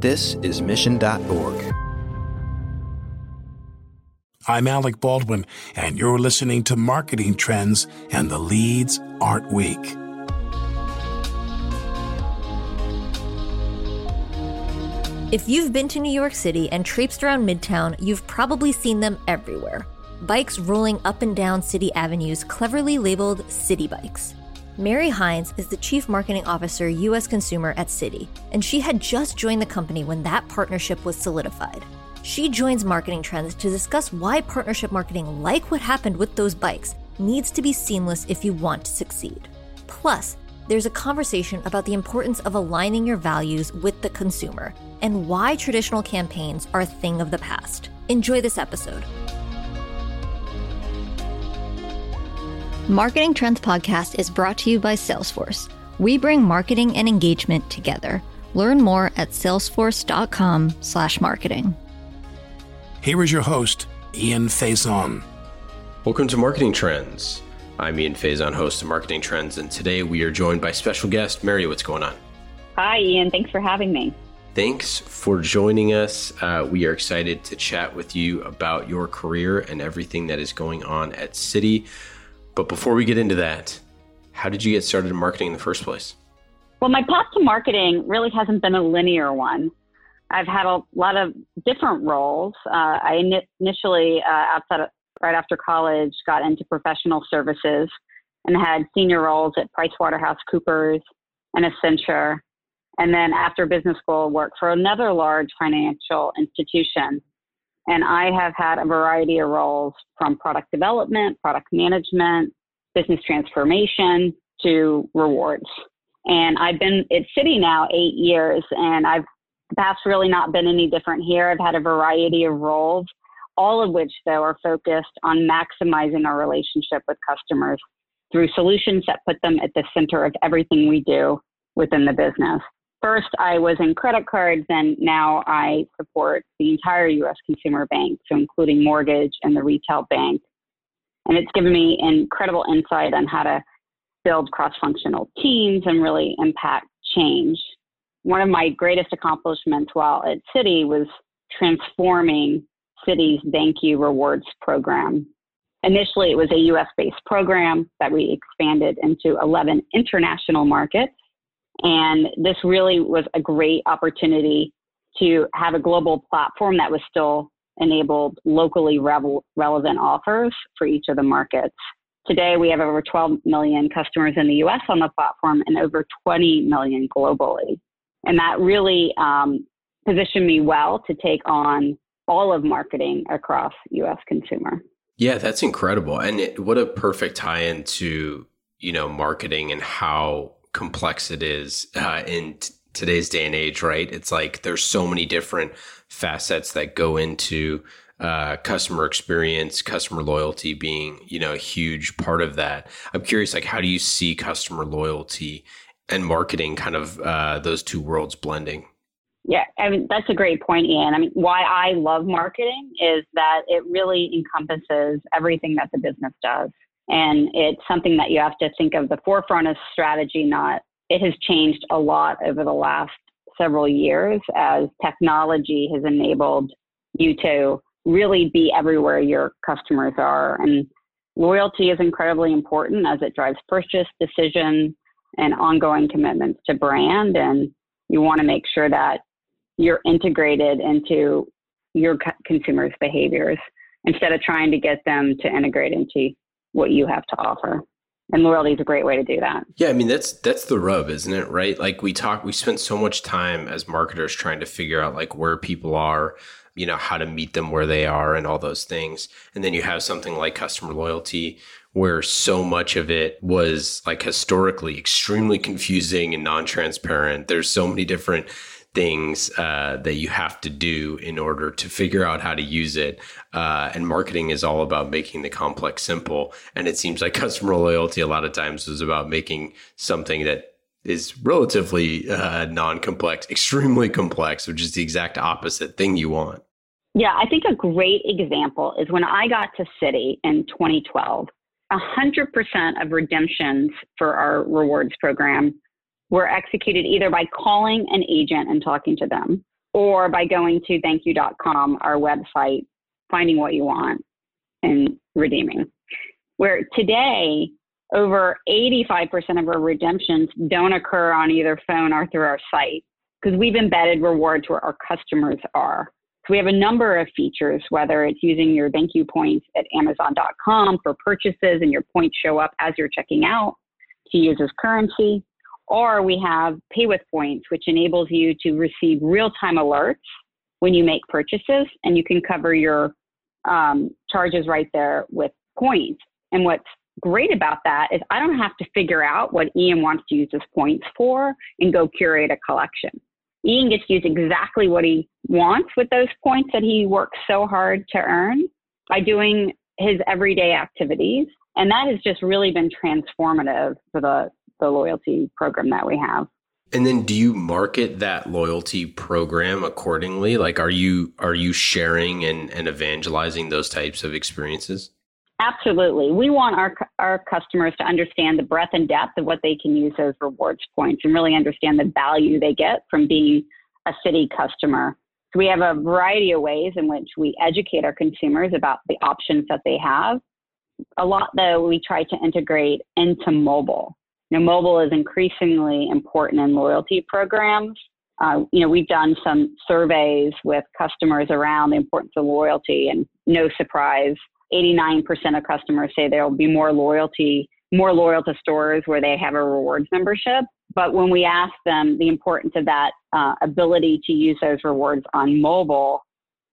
This is Mission.org. I'm Alec Baldwin, and you're listening to Marketing Trends and the Leads Aren't Weak. If you've been to New York City and traipsed around Midtown, you've probably seen them everywhere. Bikes rolling up and down city avenues, cleverly labeled Citi Bikes. Mary Hines is the Chief Marketing Officer, U.S. Consumer at Citi, and she had just joined the company when that partnership was solidified. She joins Marketing Trends to discuss why partnership marketing, like what happened with those bikes, needs to be seamless if you want to succeed. Plus, there's a conversation about the importance of aligning your values with the consumer and why traditional campaigns are a thing of the past. Enjoy this episode. Marketing Trends Podcast is brought to you by Salesforce. We bring marketing and engagement together. Learn more at salesforce.com/marketing. Here is your host, Ian Faison. Welcome to Marketing Trends. I'm Ian Faison, host of Marketing Trends, and today we are joined by special guest Mary. What's going on? Hi, Ian. Thanks for having me. Thanks for joining us. Uh, we are excited to chat with you about your career and everything that is going on at Citi. But before we get into that, how did you get started in marketing in the first place? Well, my path to marketing really hasn't been a linear one. I've had a lot of different roles. Uh, I initially, uh, outside of, right after college, got into professional services and had senior roles at PricewaterhouseCoopers and Accenture. And then after business school, worked for another large financial institution. And I have had a variety of roles from product development, product management, business transformation to rewards. And I've been at Citi now eight years, and I've that's really not been any different here. I've had a variety of roles all of which, though, are focused on maximizing our relationship with customers through solutions that put them at the center of everything we do within the business. First, I was in credit cards, and now I support the entire U.S. consumer bank, so including mortgage and the retail bank. And it's given me incredible insight on how to build cross functional teams and really impact change. One of my greatest accomplishments while at Citi was transforming Citi's Thank You Rewards program. Initially, it was a US based program that we expanded into 11 international markets. And this really was a great opportunity to have a global platform that was still enabled locally revel- relevant offers for each of the markets. Today, we have over 12 million customers in the US on the platform and over 20 million globally. And that really um, positioned me well to take on all of marketing across US consumer. Yeah, that's incredible. And it, what a perfect tie in to, you know, marketing and how complex it is uh, in t- today's day and age, right? It's like there's so many different facets that go into uh, customer experience, customer loyalty being, you know, a huge part of that. I'm curious, like, how do you see customer loyalty and marketing kind of uh, those two worlds blending? Yeah, I mean, that's a great point, Ian. I mean, why I love marketing is that it really encompasses everything that the business does. And it's something that you have to think of the forefront of strategy, not, it has changed a lot over the last several years as technology has enabled you to really be everywhere your customers are. And loyalty is incredibly important as it drives purchase decisions and ongoing commitments to brand. And you want to make sure that you're integrated into your consumers' behaviors instead of trying to get them to integrate into what you have to offer. And loyalty is a great way to do that. Yeah, I mean that's that's the rub, isn't it? Right? Like we talk we spend so much time as marketers trying to figure out like where people are, you know, how to meet them where they are and all those things. And then you have something like customer loyalty where so much of it was like historically extremely confusing and non-transparent. There's so many different things uh, that you have to do in order to figure out how to use it. Uh, and marketing is all about making the complex simple. And it seems like customer loyalty a lot of times is about making something that is relatively uh, non-complex, extremely complex, which is the exact opposite thing you want. Yeah, I think a great example is when I got to Citi in 2012, 100% of redemptions for our rewards program were executed either by calling an agent and talking to them or by going to thankyou.com, our website, finding what you want and redeeming. Where today, over 85% of our redemptions don't occur on either phone or through our site because we've embedded rewards where our customers are. So we have a number of features, whether it's using your ThankYou points at Amazon.com for purchases and your points show up as you're checking out to use as currency, or we have Pay with Points, which enables you to receive real time alerts when you make purchases and you can cover your um, charges right there with points. And what's great about that is I don't have to figure out what Ian wants to use his points for and go curate a collection. Ian gets to use exactly what he wants with those points that he works so hard to earn by doing his everyday activities. And that has just really been transformative for the, the loyalty program that we have. And then do you market that loyalty program accordingly? Like are you are you sharing and, and evangelizing those types of experiences? Absolutely. We want our, our customers to understand the breadth and depth of what they can use those rewards points and really understand the value they get from being a Citi customer. So we have a variety of ways in which we educate our consumers about the options that they have. A lot, though, we try to integrate into mobile. You know, mobile is increasingly important in loyalty programs. Uh, you know, we've done some surveys with customers around the importance of loyalty, and no surprise, 89% of customers say they'll be more loyalty, more loyal to stores where they have a rewards membership. But when we ask them the importance of that uh, ability to use those rewards on mobile,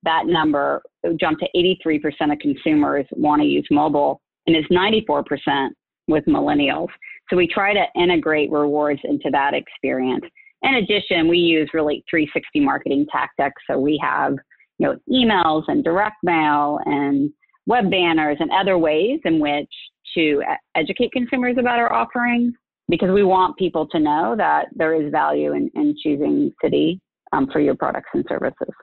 that number jumped to 83% of consumers want to use mobile and is 94% with millennials. So we try to integrate rewards into that experience. In addition, we use really 360 marketing tactics. So we have, you know, emails and direct mail and web banners and other ways in which to educate consumers about our offerings because we want people to know that there is value in, in choosing Citi um, for your products and services.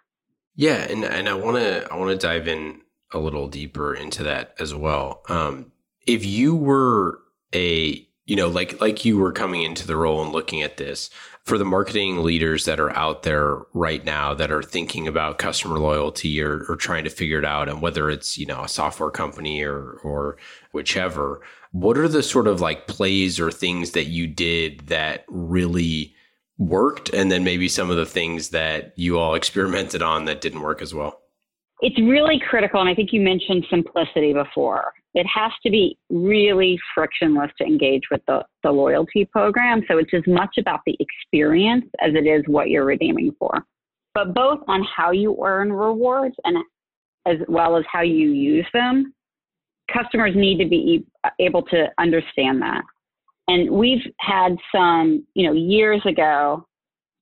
Yeah, and, and I want to I want to dive in a little deeper into that as well. Um, if you were a you know like like you were coming into the role and looking at this for the marketing leaders that are out there right now that are thinking about customer loyalty or, or trying to figure it out and whether it's you know a software company or or whichever what are the sort of like plays or things that you did that really worked and then maybe some of the things that you all experimented on that didn't work as well? It's really critical and i think you mentioned simplicity before it has to be really frictionless to engage with the, the loyalty program. So it's as much about the experience as it is what you're redeeming for. But both on how you earn rewards and as well as how you use them, customers need to be able to understand that. And we've had some, you know, years ago,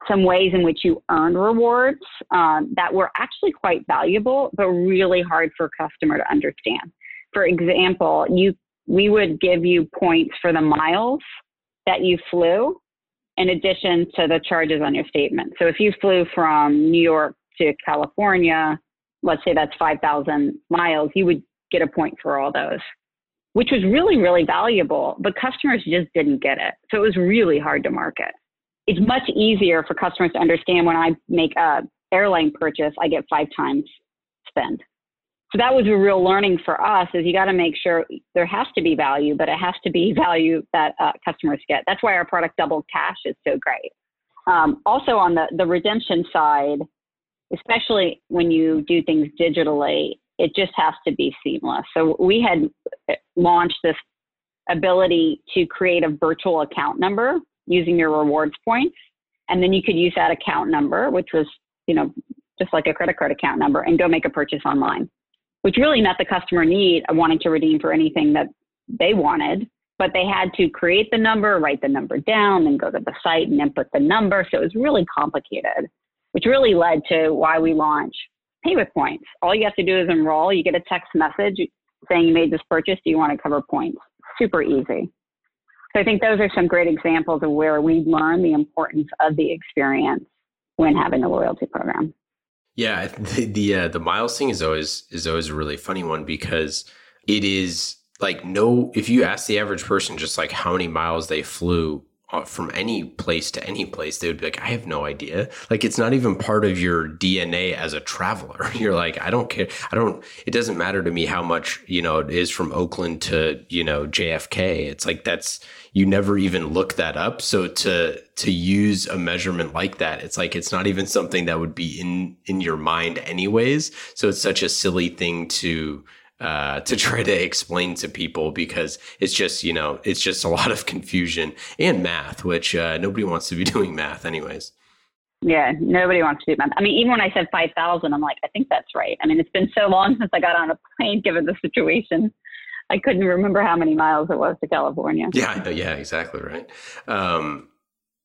some ways in which you earn rewards um, that were actually quite valuable, but really hard for a customer to understand for example, you we would give you points for the miles that you flew in addition to the charges on your statement. So if you flew from New York to California, let's say that's 5,000 miles, you would get a point for all those, which was really, really valuable, but customers just didn't get it. So it was really hard to market. It's much easier for customers to understand when I make a airline purchase, I get five times spend so that was a real learning for us is you got to make sure there has to be value but it has to be value that uh, customers get. That's why our product double cash is so great. Um, also on the, the redemption side especially when you do things digitally it just has to be seamless. So we had uh, launched this ability to create a virtual account number using your rewards points and then you could use that account number which was you know just like a credit card account number and go make a purchase online which really met the customer need of wanting to redeem for anything that they wanted. But they had to create the number, write the number down, then go to the site and input the number. So it was really complicated, which really led to why we launched Pay with Points. All you have to do is enroll. You get a text message saying you made this purchase. Do you want to cover points? Super easy. So I think those are some great examples of where we learn the importance of the experience when having a loyalty program. Yeah, the the, uh, the miles thing is always is always a really funny one because it is like no if you ask the average person just like how many miles they flew uh, from any place to any place, they would be like, I have no idea. Like, it's not even part of your DNA as a traveler. You're like, I don't care. I don't, it doesn't matter to me how much, you know, it is from Oakland to, you know, JFK. It's like, that's, you never even look that up. So to, to use a measurement like that, it's like, it's not even something that would be in, in your mind anyways. So it's such a silly thing to, uh, to try to explain to people because it's just you know it's just a lot of confusion and math, which uh, nobody wants to be doing math anyways. Yeah, nobody wants to do math. I mean, even when I said five thousand, I'm like, I think that's right. I mean, it's been so long since I got on a plane, given the situation. I couldn't remember how many miles it was to California. Yeah, yeah, exactly right. Um,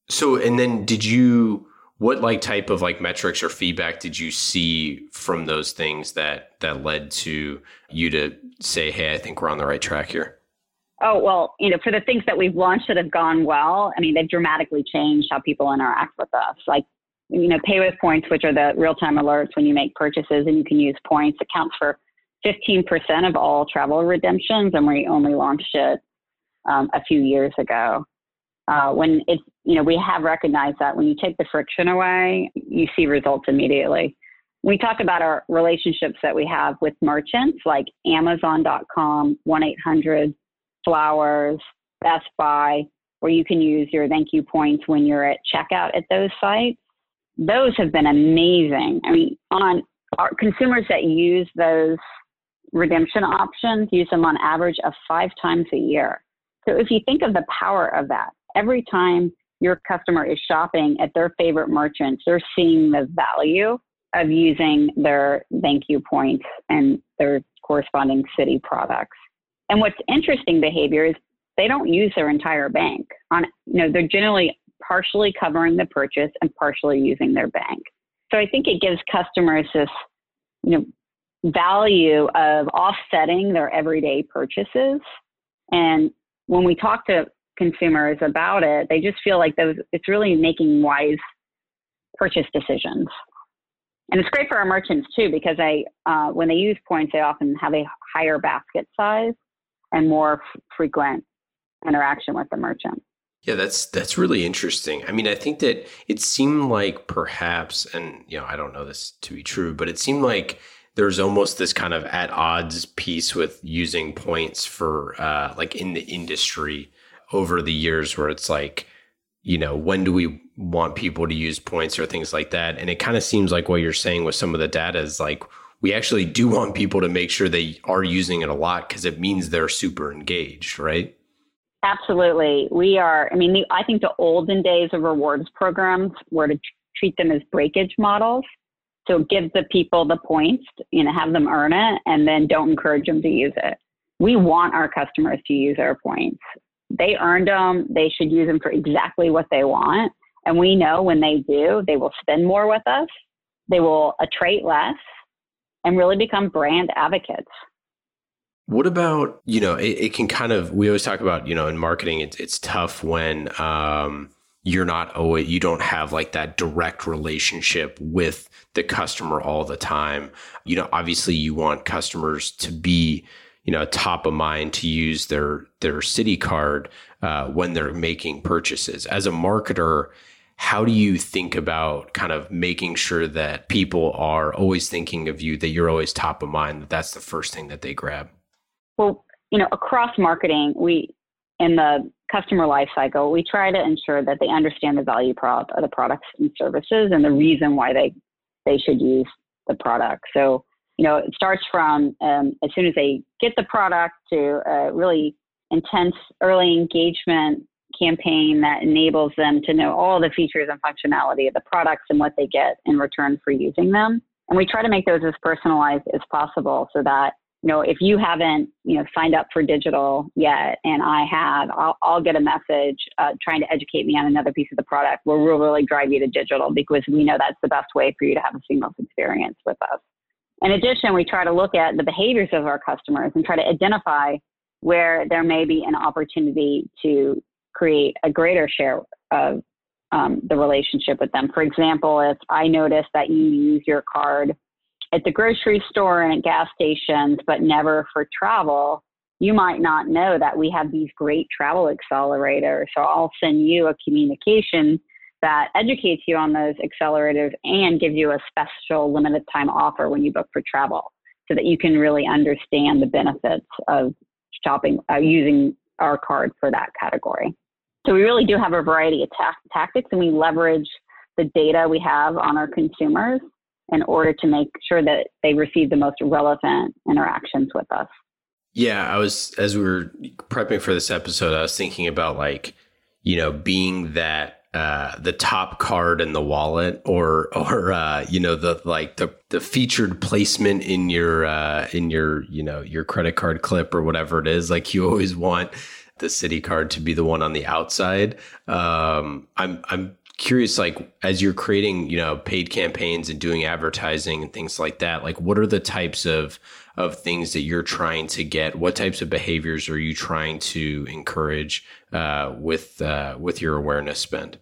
so, and then did you? what like type of like metrics or feedback did you see from those things that that led to you to say hey i think we're on the right track here oh well you know for the things that we've launched that have gone well i mean they've dramatically changed how people interact with us like you know pay with points which are the real-time alerts when you make purchases and you can use points accounts for 15% of all travel redemptions and we only launched it um, a few years ago. Uh, when it's you know we have recognized that when you take the friction away you see results immediately. We talk about our relationships that we have with merchants like amazon.com 1-800 flowers best buy where you can use your thank you points when you're at checkout at those sites. Those have been amazing. I mean on our consumers that use those redemption options use them on average of five times a year so if you think of the power of that every time your customer is shopping at their favorite merchants, they're seeing the value of using their thank you points and their corresponding Citi products. And what's interesting behavior is they don't use their entire bank. On you know, they're generally partially covering the purchase and partially using their bank. So I think it gives customers this, you know, value of offsetting their everyday purchases. And when we talk to consumers about it, they just feel like those it's really making wise purchase decisions. And it's great for our merchants too because they uh, when they use points, they often have a higher basket size and more f- frequent interaction with the merchant. Yeah, that's that's really interesting. I mean, I think that it seemed like perhaps, and you know, I don't know this to be true, but it seemed like there's almost this kind of at odds piece with using points for uh, like in the industry over the years where it's like, you know, when do we want people to use points or things like that? And it kind of seems like what you're saying with some of the data is like, we actually do want people to make sure they are using it a lot because it means they're super engaged, right? Absolutely. We are, I mean, the, I think the olden days of rewards programs were to treat them as breakage models. So give the people the points, you know, have them earn it, and then don't encourage them to use it. We want our customers to use our points they earned them. They should use them for exactly what they want. And we know when they do, they will spend more with us, they will attrite less, and really become brand advocates. What about, you know, it, it can kind of, we always talk about, you know, in marketing, it's, it's tough when um, you're not always, you don't have like that direct relationship with the customer all the time. You know, obviously you want customers to be, you know top of mind to use their their Citi card uh, when they're making purchases as a marketer how do you think about kind of making sure that people are always thinking of you that you're always top of mind that that's the first thing that they grab well you know across marketing we in the customer life cycle we try to ensure that they understand the value prop of the products and services and the reason why they they should use the product so you know, it starts from um, as soon as they get the product to a really intense early engagement campaign that enables them to know all the features and functionality of the products and what they get in return for using them. And we try to make those as personalized as possible so that, you know, if you haven't, you know, signed up for digital yet and I have, I'll, I'll get a message uh, trying to educate me on another piece of the product we'll really drive you to digital because we know that's the best way for you to have a seamless experience with us. In addition, we try to look at the behaviors of our customers and try to identify where there may be an opportunity to create a greater share of um, the relationship with them. For example, if I notice that you use your card at the grocery store and at gas stations, but never for travel, you might not know that we have these great travel accelerators. So I'll send you a communication that educates you on those accelerators and gives you a special limited time offer when you book for travel so that you can really understand the benefits of shopping uh, using our card for that category. So we really do have a variety of ta- tactics and we leverage the data we have on our consumers in order to make sure that they receive the most relevant interactions with us. Yeah, I was as we were prepping for this episode, I was thinking about like, you know, being that uh, the top card in the wallet or or uh, you know the like the the featured placement in your uh, in your you know your credit card clip or whatever it is like you always want the Citi card to be the one on the outside um, i'm i'm curious like as you're creating you know paid campaigns and doing advertising and things like that like what are the types of of things that you're trying to get? What types of behaviors are you trying to encourage uh, with uh, with your awareness spend?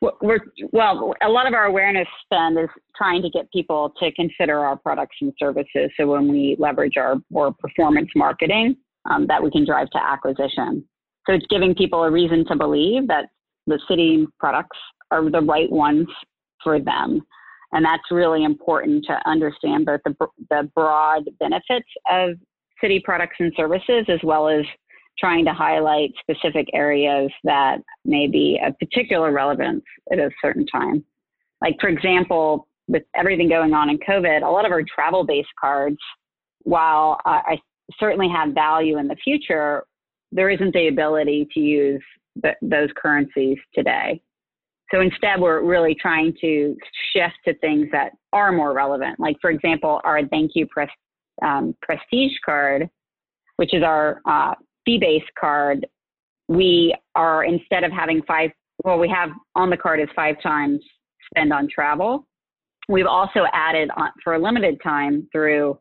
We're well a lot of our awareness spend is trying to get people to consider our products and services. So when we leverage our more performance marketing um, that we can drive to acquisition. So it's giving people a reason to believe that the Citi products are the right ones for them. And that's really important to understand both the, the broad benefits of Citi products and services as well as trying to highlight specific areas that may be of particular relevance at a certain time. Like, for example, with everything going on in COVID, a lot of our travel based cards, while I certainly have value in the future, there isn't the ability to use th- those currencies today. So instead, we're really trying to shift to things that are more relevant. Like, for example, our Thank You Pres- um, Prestige card, which is our uh, fee based card, we are instead of having five, well, we have on the card is five times spend on travel. We've also added on, for a limited time through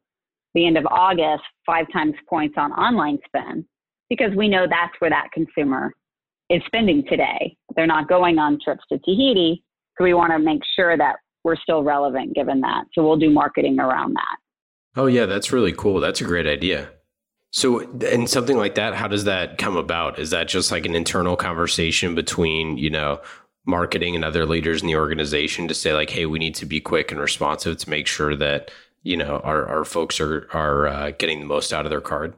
the end of August, five times points on online spend because we know that's where that consumer is spending today. They're not going on trips to Tahiti. So we want to make sure that we're still relevant given that. So we'll do marketing around that. Oh, yeah, that's really cool. That's a great idea. So, and something like that, how does that come about? Is that just like an internal conversation between, you know, marketing and other leaders in the organization to say, like, hey, we need to be quick and responsive to make sure that, you know, our, our folks are, are uh, getting the most out of their card?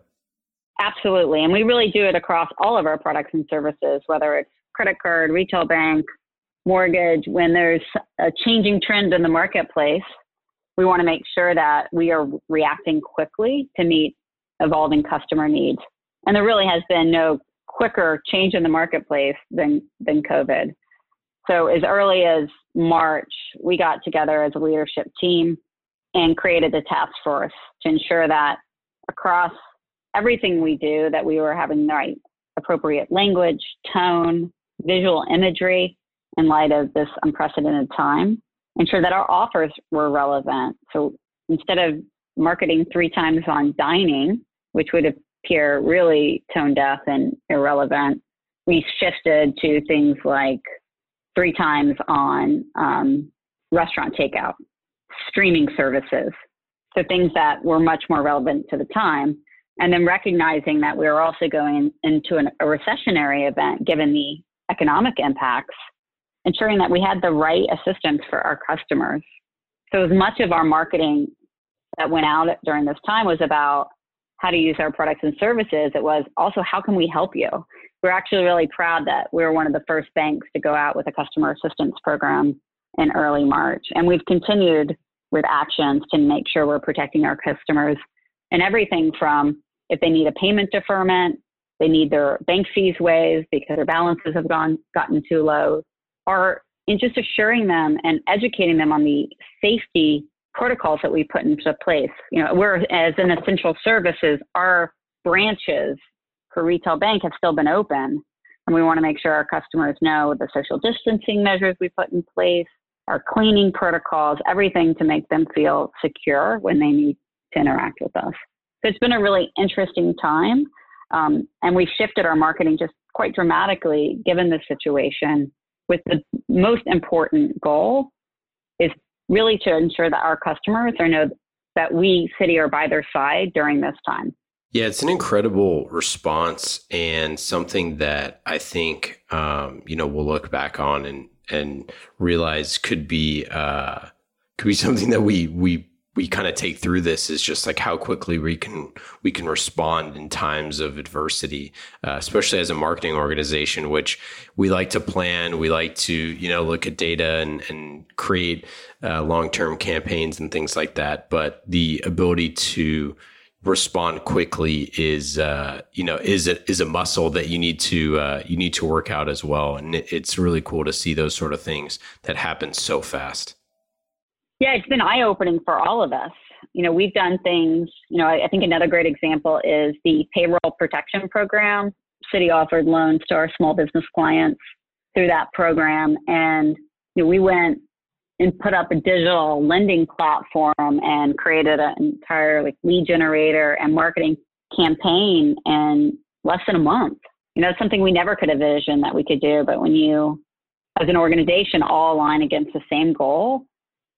Absolutely. And we really do it across all of our products and services, whether it's credit card, retail bank, mortgage. When there's a changing trend in the marketplace, we want to make sure that we are reacting quickly to meet evolving customer needs. And there really has been no quicker change in the marketplace than, than COVID. So, as early as March, we got together as a leadership team and created a task force to ensure that across everything we do that we were having the right appropriate language, tone, visual imagery in light of this unprecedented time. Ensure that our offers were relevant. So instead of marketing three times on dining, which would appear really tone deaf and irrelevant, we shifted to things like three times on um, restaurant takeout, streaming services. So things that were much more relevant to the time and then recognizing that we were also going into an, a recessionary event given the economic impacts, ensuring that we had the right assistance for our customers. So, as much of our marketing that went out during this time was about how to use our products and services, it was also how can we help you? We're actually really proud that we were one of the first banks to go out with a customer assistance program in early March. And we've continued with actions to make sure we're protecting our customers and everything from if they need a payment deferment, they need their bank fees waived because their balances have gone gotten too low, or in just assuring them and educating them on the safety protocols that we put into place. You know, we're as an essential services, our branches for retail bank have still been open. And we want to make sure our customers know the social distancing measures we put in place, our cleaning protocols, everything to make them feel secure when they need to interact with us. So it's been a really interesting time. Um, and we've shifted our marketing just quite dramatically given the situation with the most important goal is really to ensure that our customers are know that we Citi are by their side during this time Yeah, it's an incredible response and something that I think um, you know we'll look back on and and realize could be uh, could be something that we we we kind of take through this is just like how quickly we can we can respond in times of adversity, uh, especially as a marketing organization, which we like to plan, we like to you know look at data and and create uh, long term campaigns and things like that. But the ability to respond quickly is uh, you know is a, is a muscle that you need to uh, you need to work out as well, and it, it's really cool to see those sort of things that happen so fast. Yeah, it's been eye opening for all of us. You know, we've done things, you know, I, I think another great example is the payroll protection program. Citi offered loans to our small business clients through that program. And you know, we went and put up a digital lending platform and created an entire like lead generator and marketing campaign in less than a month. You know, it's something we never could have envisioned that we could do. But when you, as an organization, all align against the same goal,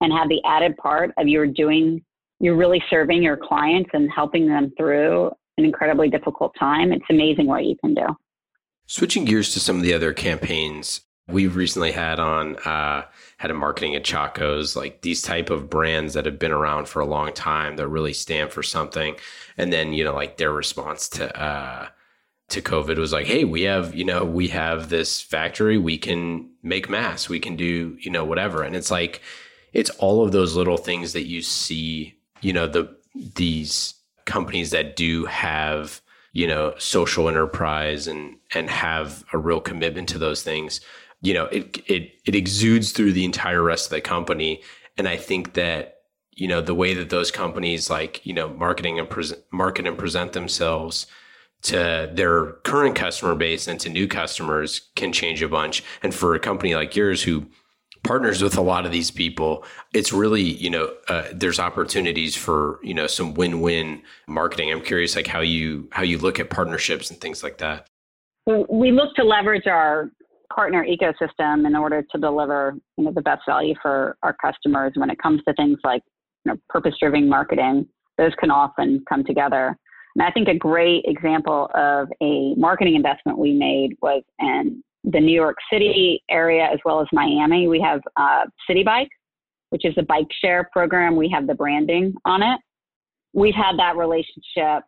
and have the added part of you're doing, you're really serving your clients and helping them through an incredibly difficult time. It's amazing what you can do. Switching gears to some of the other campaigns we've recently had on uh, head of marketing at Chaco's, like these type of brands that have been around for a long time that really stand for something, and then you know like their response to uh, to COVID was like, hey, we have you know we have this factory, we can make masks, we can do you know whatever, and it's like it's all of those little things that you see, you know, the these companies that do have, you know, social enterprise and and have a real commitment to those things, you know, it it it exudes through the entire rest of the company. And I think that, you know, the way that those companies like, you know, marketing and present market and present themselves to their current customer base and to new customers can change a bunch. And for a company like yours who partners with a lot of these people it's really you know uh, there's opportunities for you know some win-win marketing. I'm curious like how you how you look at partnerships and things like that. We look to leverage our partner ecosystem in order to deliver you know the best value for our customers when it comes to things like you know purpose driven marketing. Those can often come together. And i think a great example of a marketing investment we made was in the New York Citi area as well as Miami. We have uh, Citi Bike, which is a bike share program. We have the branding on it. We've had that relationship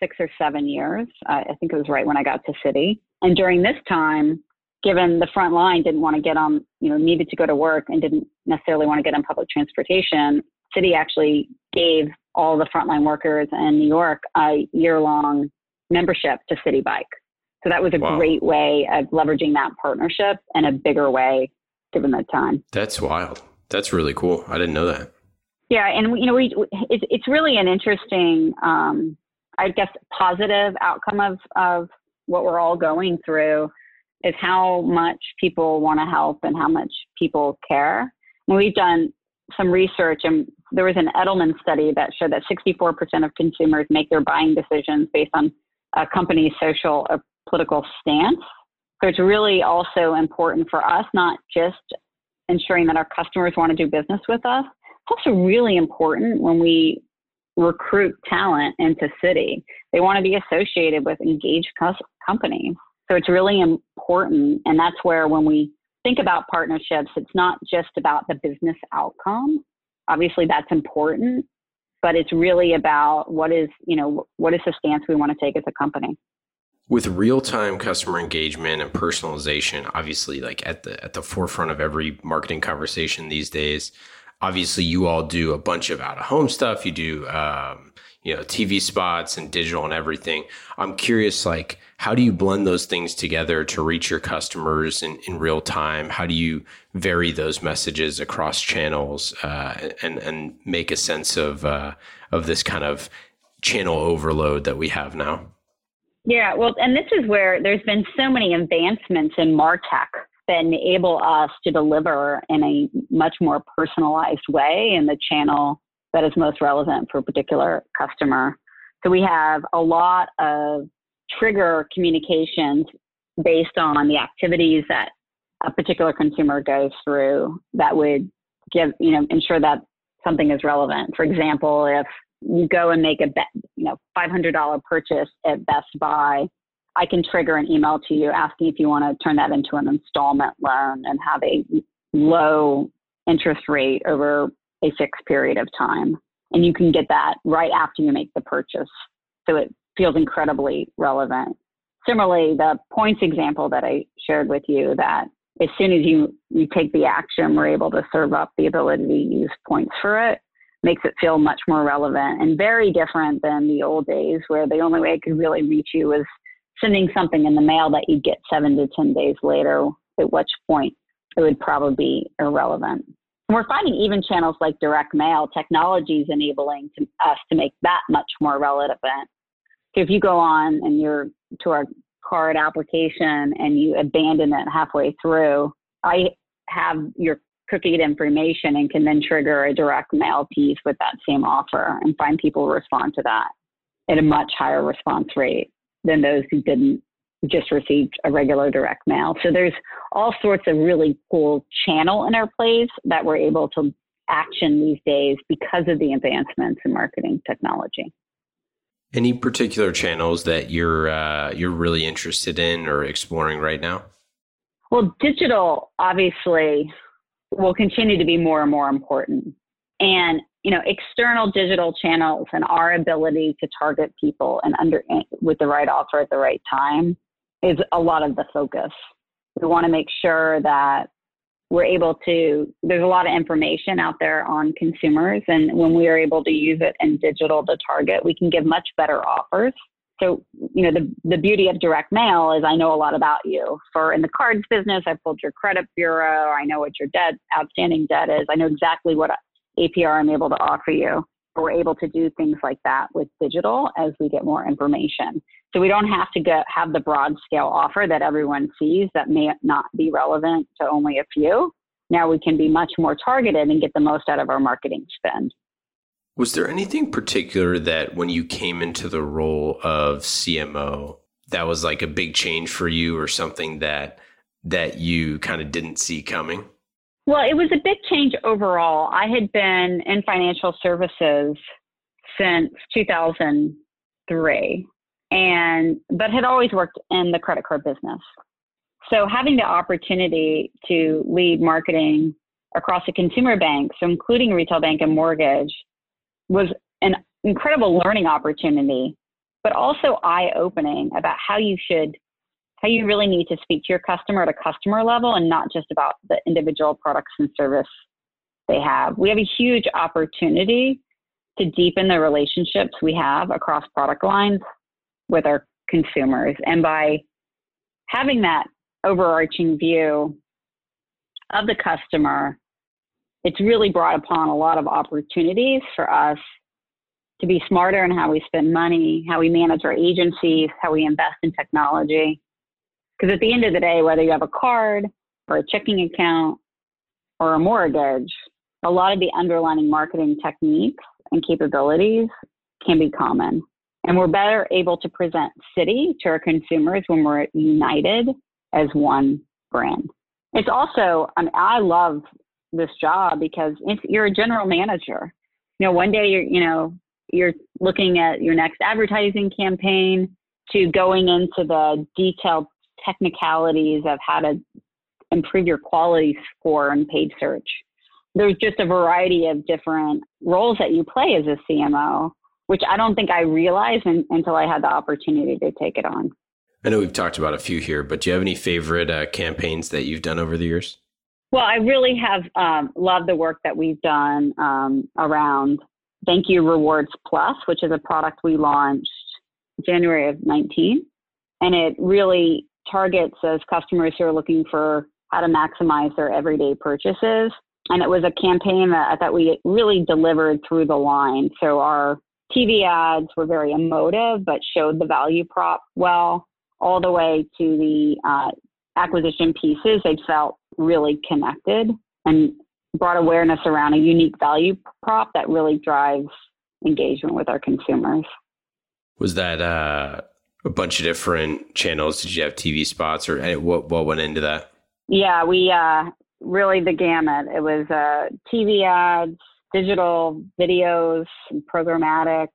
six or seven years. Uh, I think it was right when I got to Citi. And during this time, given the front line didn't want to get on, you know, needed to go to work and didn't necessarily want to get on public transportation, Citi actually gave all the frontline workers in New York a year long membership to City Bike. So that was a wow. great way of leveraging that partnership in a bigger way given the time. That's wild. That's really cool. I didn't know that. Yeah, and you know, we it's it's really an interesting, um, I guess, positive outcome of of what we're all going through is how much people want to help and how much people care. And we've done some research, and there was an Edelman study that showed that 64% of consumers make their buying decisions based on a company's social political stance. So it's really also important for us, not just ensuring that our customers want to do business with us. It's also really important when we recruit talent into Citi. They want to be associated with engaged companies. So it's really important. And that's where when we think about partnerships, it's not just about the business outcome. Obviously, that's important, but it's really about what is, you know, what is the stance we want to take as a company with real-time customer engagement and personalization obviously like at the at the forefront of every marketing conversation these days obviously you all do a bunch of out of home stuff. You do um, you know tv spots and digital and everything. I'm curious like how do you blend those things together to reach your customers in, in real time? How do you vary those messages across channels uh, and and make a sense of uh, of this kind of channel overload that we have now yeah, well, and this is where there's been so many advancements in MarTech that enable us to deliver in a much more personalized way in the channel that is most relevant for a particular customer. So we have a lot of trigger communications based on the activities that a particular consumer goes through that would give, you know, ensure that something is relevant. For example, if you go and make a bet, you know, $500 purchase at Best Buy, I can trigger an email to you asking if you want to turn that into an installment loan and have a low interest rate over a fixed period of time. And you can get that right after you make the purchase. So it feels incredibly relevant. Similarly, the points example that I shared with you that as soon as you, you take the action, we're able to serve up the ability to use points for it, makes it feel much more relevant and very different than the old days where the only way I could really reach you was sending something in the mail that you'd get seven to 10 days later, at which point it would probably be irrelevant. And we're finding even channels like direct mail, technology is enabling to, us to make that much more relevant. So if you go on and you're to our card application and you abandon it halfway through, I have your cookie information and can then trigger a direct mail piece with that same offer and find people respond to that at a much higher response rate than those who didn't just received a regular direct mail. So there's all sorts of really cool channel interplays that we're able to action these days because of the advancements in marketing technology. Any particular channels that you're uh, you're really interested in or exploring right now? Well, digital obviously will continue to be more and more important, and you know, external digital channels and our ability to target people and under with the right offer at the right time is a lot of the focus. We want to make sure that we're able to there's a lot of information out there on consumers and when we are able to use it in digital to target we can give much better offers so you know the, the beauty of direct mail is i know a lot about you for in the cards business i pulled your credit bureau i know what your debt outstanding debt is i know exactly what apr i'm able to offer you we're able to do things like that with digital as we get more information. So we don't have to get, have the broad scale offer that everyone sees that may not be relevant to only a few. Now we can be much more targeted and get the most out of our marketing spend. Was there anything particular that when you came into the role of CMO that was like a big change for you or something that that you kind of didn't see coming? Well, it was a big change overall. I had been in financial services since 2003 and but had always worked in the credit card business. So having the opportunity to lead marketing across a consumer bank, so including retail bank and mortgage, was an incredible learning opportunity, but also eye-opening about how you should how you really need to speak to your customer at a customer level and not just about the individual products and service they have. We have a huge opportunity to deepen the relationships we have across product lines with our consumers. And by having that overarching view of the customer, it's really brought upon a lot of opportunities for us to be smarter in how we spend money, how we manage our agencies, how we invest in technology. Because at the end of the day, whether you have a card or a checking account or a mortgage, a lot of the underlying marketing techniques and capabilities can be common. And we're better able to present Citi to our consumers when we're united as one brand. It's also, I mean, I love this job because you're a general manager. You know, one day you're, you know, you're looking at your next advertising campaign to going into the detailed technicalities of how to improve your quality score in paid search. There's just a variety of different roles that you play as a CMO, which I don't think I realized in, until I had the opportunity to take it on. I know we've talked about a few here, but do you have any favorite uh, campaigns that you've done over the years? Well, I really have um, loved the work that we've done um, around Thank You Rewards Plus, which is a product we launched January of 19. And it really targets those customers who are looking for how to maximize their everyday purchases. And it was a campaign that, that we really delivered through the line. So our TV ads were very emotive, but showed the value prop well, all the way to the uh, acquisition pieces. They felt really connected and brought awareness around a unique value prop that really drives engagement with our consumers. Was that uh, a bunch of different channels? Did you have TV spots or what, what went into that? Yeah, we uh, really the gamut. It was uh, TV ads, digital videos, programmatic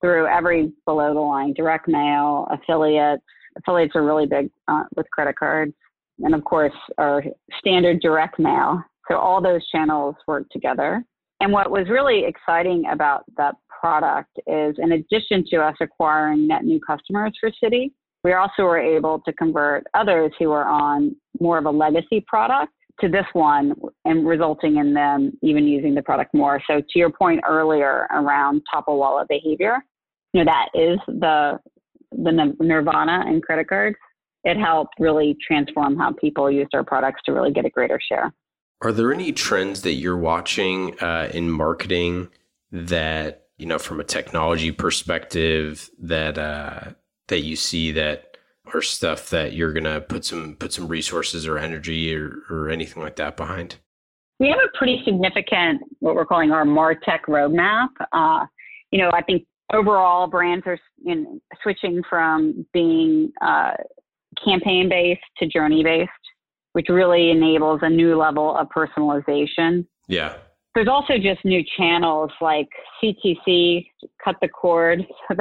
through every below the line direct mail, affiliates. Affiliates are really big uh, with credit cards. And of course, our standard direct mail. So all those channels work together. And what was really exciting about that product is in addition to us acquiring net new customers for Citi, we also were able to convert others who were on more of a legacy product to this one and resulting in them even using the product more. So to your point earlier around top of wallet behavior, you know, that is the the nirvana in credit cards. It helped really transform how people use our products to really get a greater share. Are there any trends that you're watching uh, in marketing that you know from a technology perspective that uh, that you see that are stuff that you're gonna put some put some resources or energy or, or anything like that behind? We have a pretty significant what we're calling our Martech roadmap. Uh, you know, I think overall brands are you know, switching from being uh, campaign based to journey based, which really enables a new level of personalization. Yeah. There's also just new channels like CTC, cut the cord.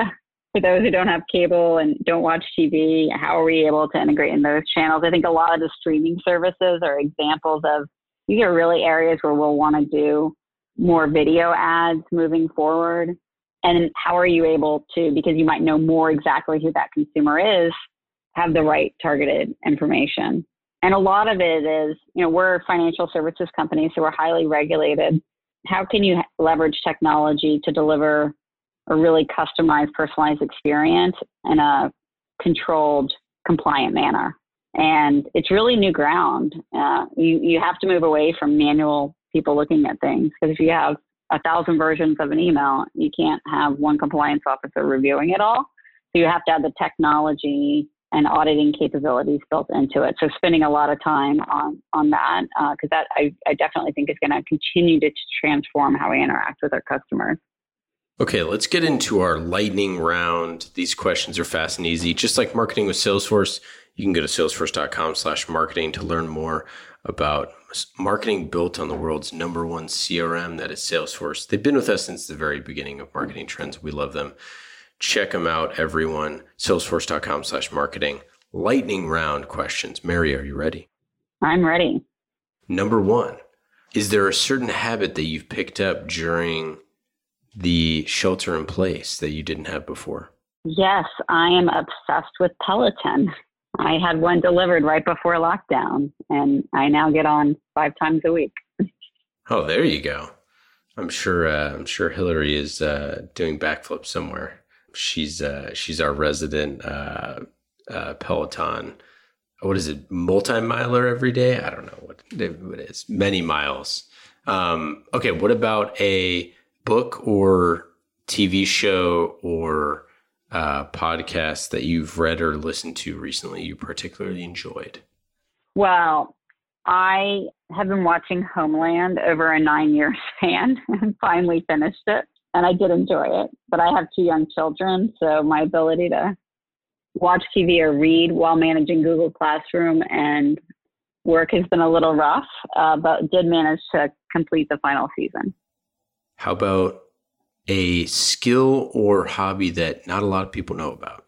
for those who don't have cable and don't watch TV, how are we able to integrate in those channels? I think a lot of the streaming services are examples of these are really areas where we'll want to do more video ads moving forward and how are you able to because you might know more exactly who that consumer is have the right targeted information. And a lot of it is you know we're a financial services company so we're highly regulated. How can you leverage technology to deliver a really customized personalized experience in a controlled compliant manner? And it's really new ground. Uh, you, you have to move away from manual people looking at things because if you have a thousand versions of an email, you can't have one compliance officer reviewing it all. So you have to have the technology and auditing capabilities built into it. So spending a lot of time on on that because uh, that I, I definitely think is going to continue to transform how we interact with our customers. Okay, let's get into our lightning round. These questions are fast and easy. Just like marketing with Salesforce, you can go to salesforce.com slash marketing to learn more about marketing built on the world's number one CRM, that is Salesforce. They've been with us since the very beginning of marketing trends. We love them. Check them out, everyone. Salesforce.com slash marketing. Lightning round questions. Mary, are you ready? I'm ready. Number one, is there a certain habit that you've picked up during the shelter in place that you didn't have before? Yes, I am obsessed with Peloton. I had one delivered right before lockdown, and I now get on five times a week. oh, there you go. I'm sure. Uh, I'm sure Hillary is uh, doing backflips somewhere. She's uh, she's our resident uh, uh, Peloton. What is it? Multi miler every day? I don't know what it is. Many miles. Um, okay. What about a book or TV show or uh, podcasts that you've read or listened to recently you particularly enjoyed? Well, I have been watching Homeland over a nine year span and finally finished it. And I did enjoy it. But I have two young children, so my ability to watch TV or read while managing Google Classroom and work has been a little rough, uh, but did manage to complete the final season. How about a skill or hobby that not a lot of people know about?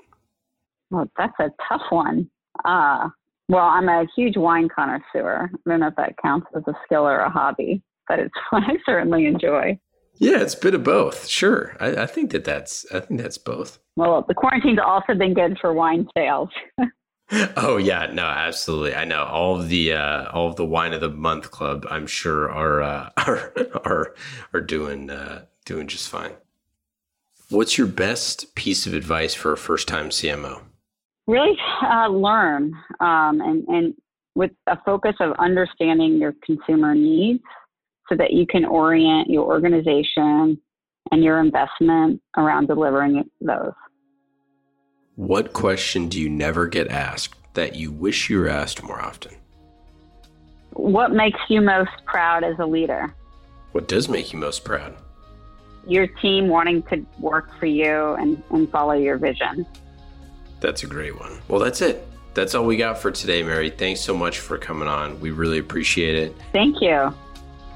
Well, that's a tough one. Uh, well, I'm a huge wine connoisseur. I don't know if that counts as a skill or a hobby, but it's what I certainly enjoy. Yeah, it's a bit of both. Sure, I, I think that that's I think that's both. Well, the quarantine's also been good for wine sales. oh yeah, no, absolutely. I know all of the uh, all of the wine of the month club. I'm sure are uh, are are are doing uh, doing just fine. What's your best piece of advice for a first time CMO? Really uh, learn um, and, and with a focus of understanding your consumer needs so that you can orient your organization and your investment around delivering those. What question do you never get asked that you wish you were asked more often? What makes you most proud as a leader? What does make you most proud? your team wanting to work for you and, and follow your vision. That's a great one. Well, that's it. That's all we got for today, Mary. Thanks so much for coming on. We really appreciate it. Thank you.